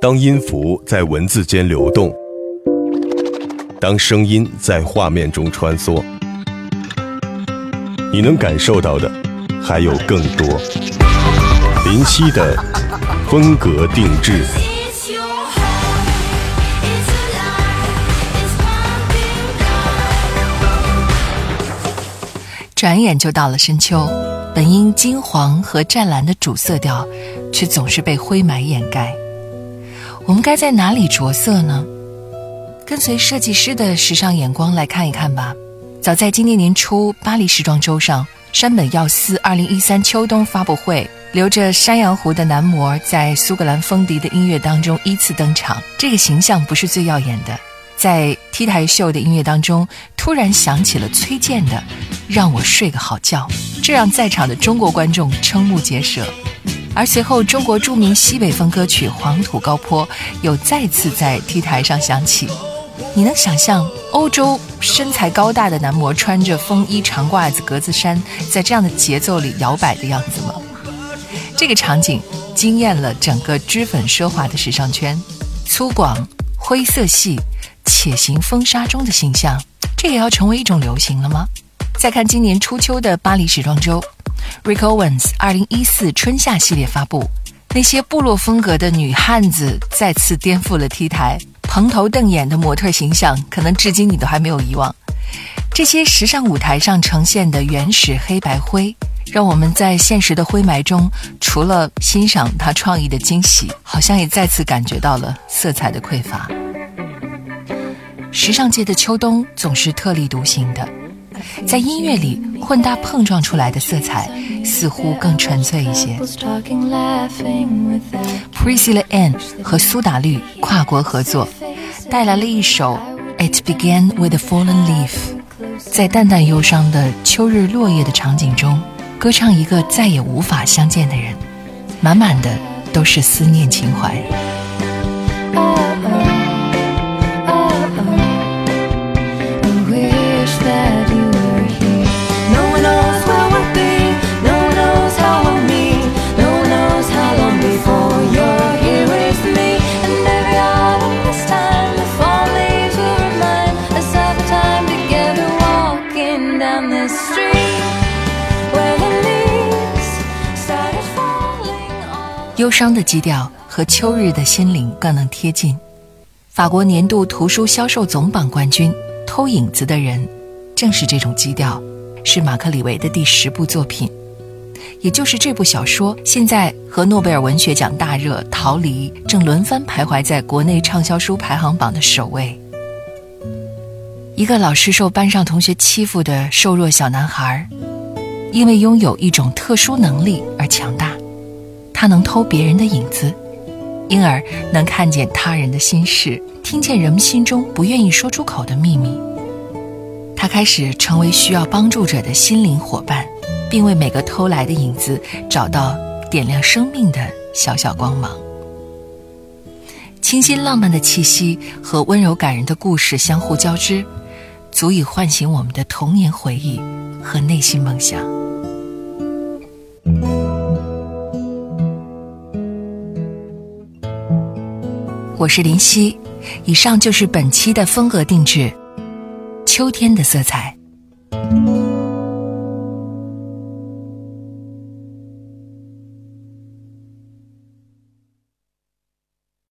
当音符在文字间流动，当声音在画面中穿梭，你能感受到的还有更多。林夕的风格定制。转眼就到了深秋，本应金黄和湛蓝的主色调，却总是被灰霾掩盖。我们该在哪里着色呢？跟随设计师的时尚眼光来看一看吧。早在今年年初，巴黎时装周上，山本耀司2013秋冬发布会，留着山羊胡的男模在苏格兰风笛的音乐当中依次登场。这个形象不是最耀眼的，在 T 台秀的音乐当中，突然响起了崔健的。让我睡个好觉，这让在场的中国观众瞠目结舌。而随后，中国著名西北风歌曲《黄土高坡》又再次在 T 台上响起。你能想象欧洲身材高大的男模穿着风衣、长褂子、格子衫，在这样的节奏里摇摆的样子吗？这个场景惊艳了整个脂粉奢华的时尚圈。粗犷、灰色系、且行风沙中的形象，这也要成为一种流行了吗？再看今年初秋的巴黎时装周，Rick Owens 二零一四春夏系列发布，那些部落风格的女汉子再次颠覆了 T 台，蓬头瞪眼的模特形象，可能至今你都还没有遗忘。这些时尚舞台上呈现的原始黑白灰，让我们在现实的灰霾中，除了欣赏他创意的惊喜，好像也再次感觉到了色彩的匮乏。时尚界的秋冬总是特立独行的。在音乐里混搭碰撞出来的色彩，似乎更纯粹一些。Priscilla Ann 和苏打绿跨国合作，带来了一首《It Began with a Fallen Leaf》，在淡淡忧伤的秋日落叶的场景中，歌唱一个再也无法相见的人，满满的都是思念情怀。忧伤的基调和秋日的心灵更能贴近。法国年度图书销售总榜冠军《偷影子的人》，正是这种基调，是马克·李维的第十部作品。也就是这部小说，现在和诺贝尔文学奖大热《逃离》正轮番徘徊在国内畅销书排行榜的首位。一个老是受班上同学欺负的瘦弱小男孩，因为拥有一种特殊能力而强大。他能偷别人的影子，因而能看见他人的心事，听见人们心中不愿意说出口的秘密。他开始成为需要帮助者的心灵伙伴，并为每个偷来的影子找到点亮生命的小小光芒。清新浪漫的气息和温柔感人的故事相互交织，足以唤醒我们的童年回忆和内心梦想。我是林夕，以上就是本期的风格定制，秋天的色彩。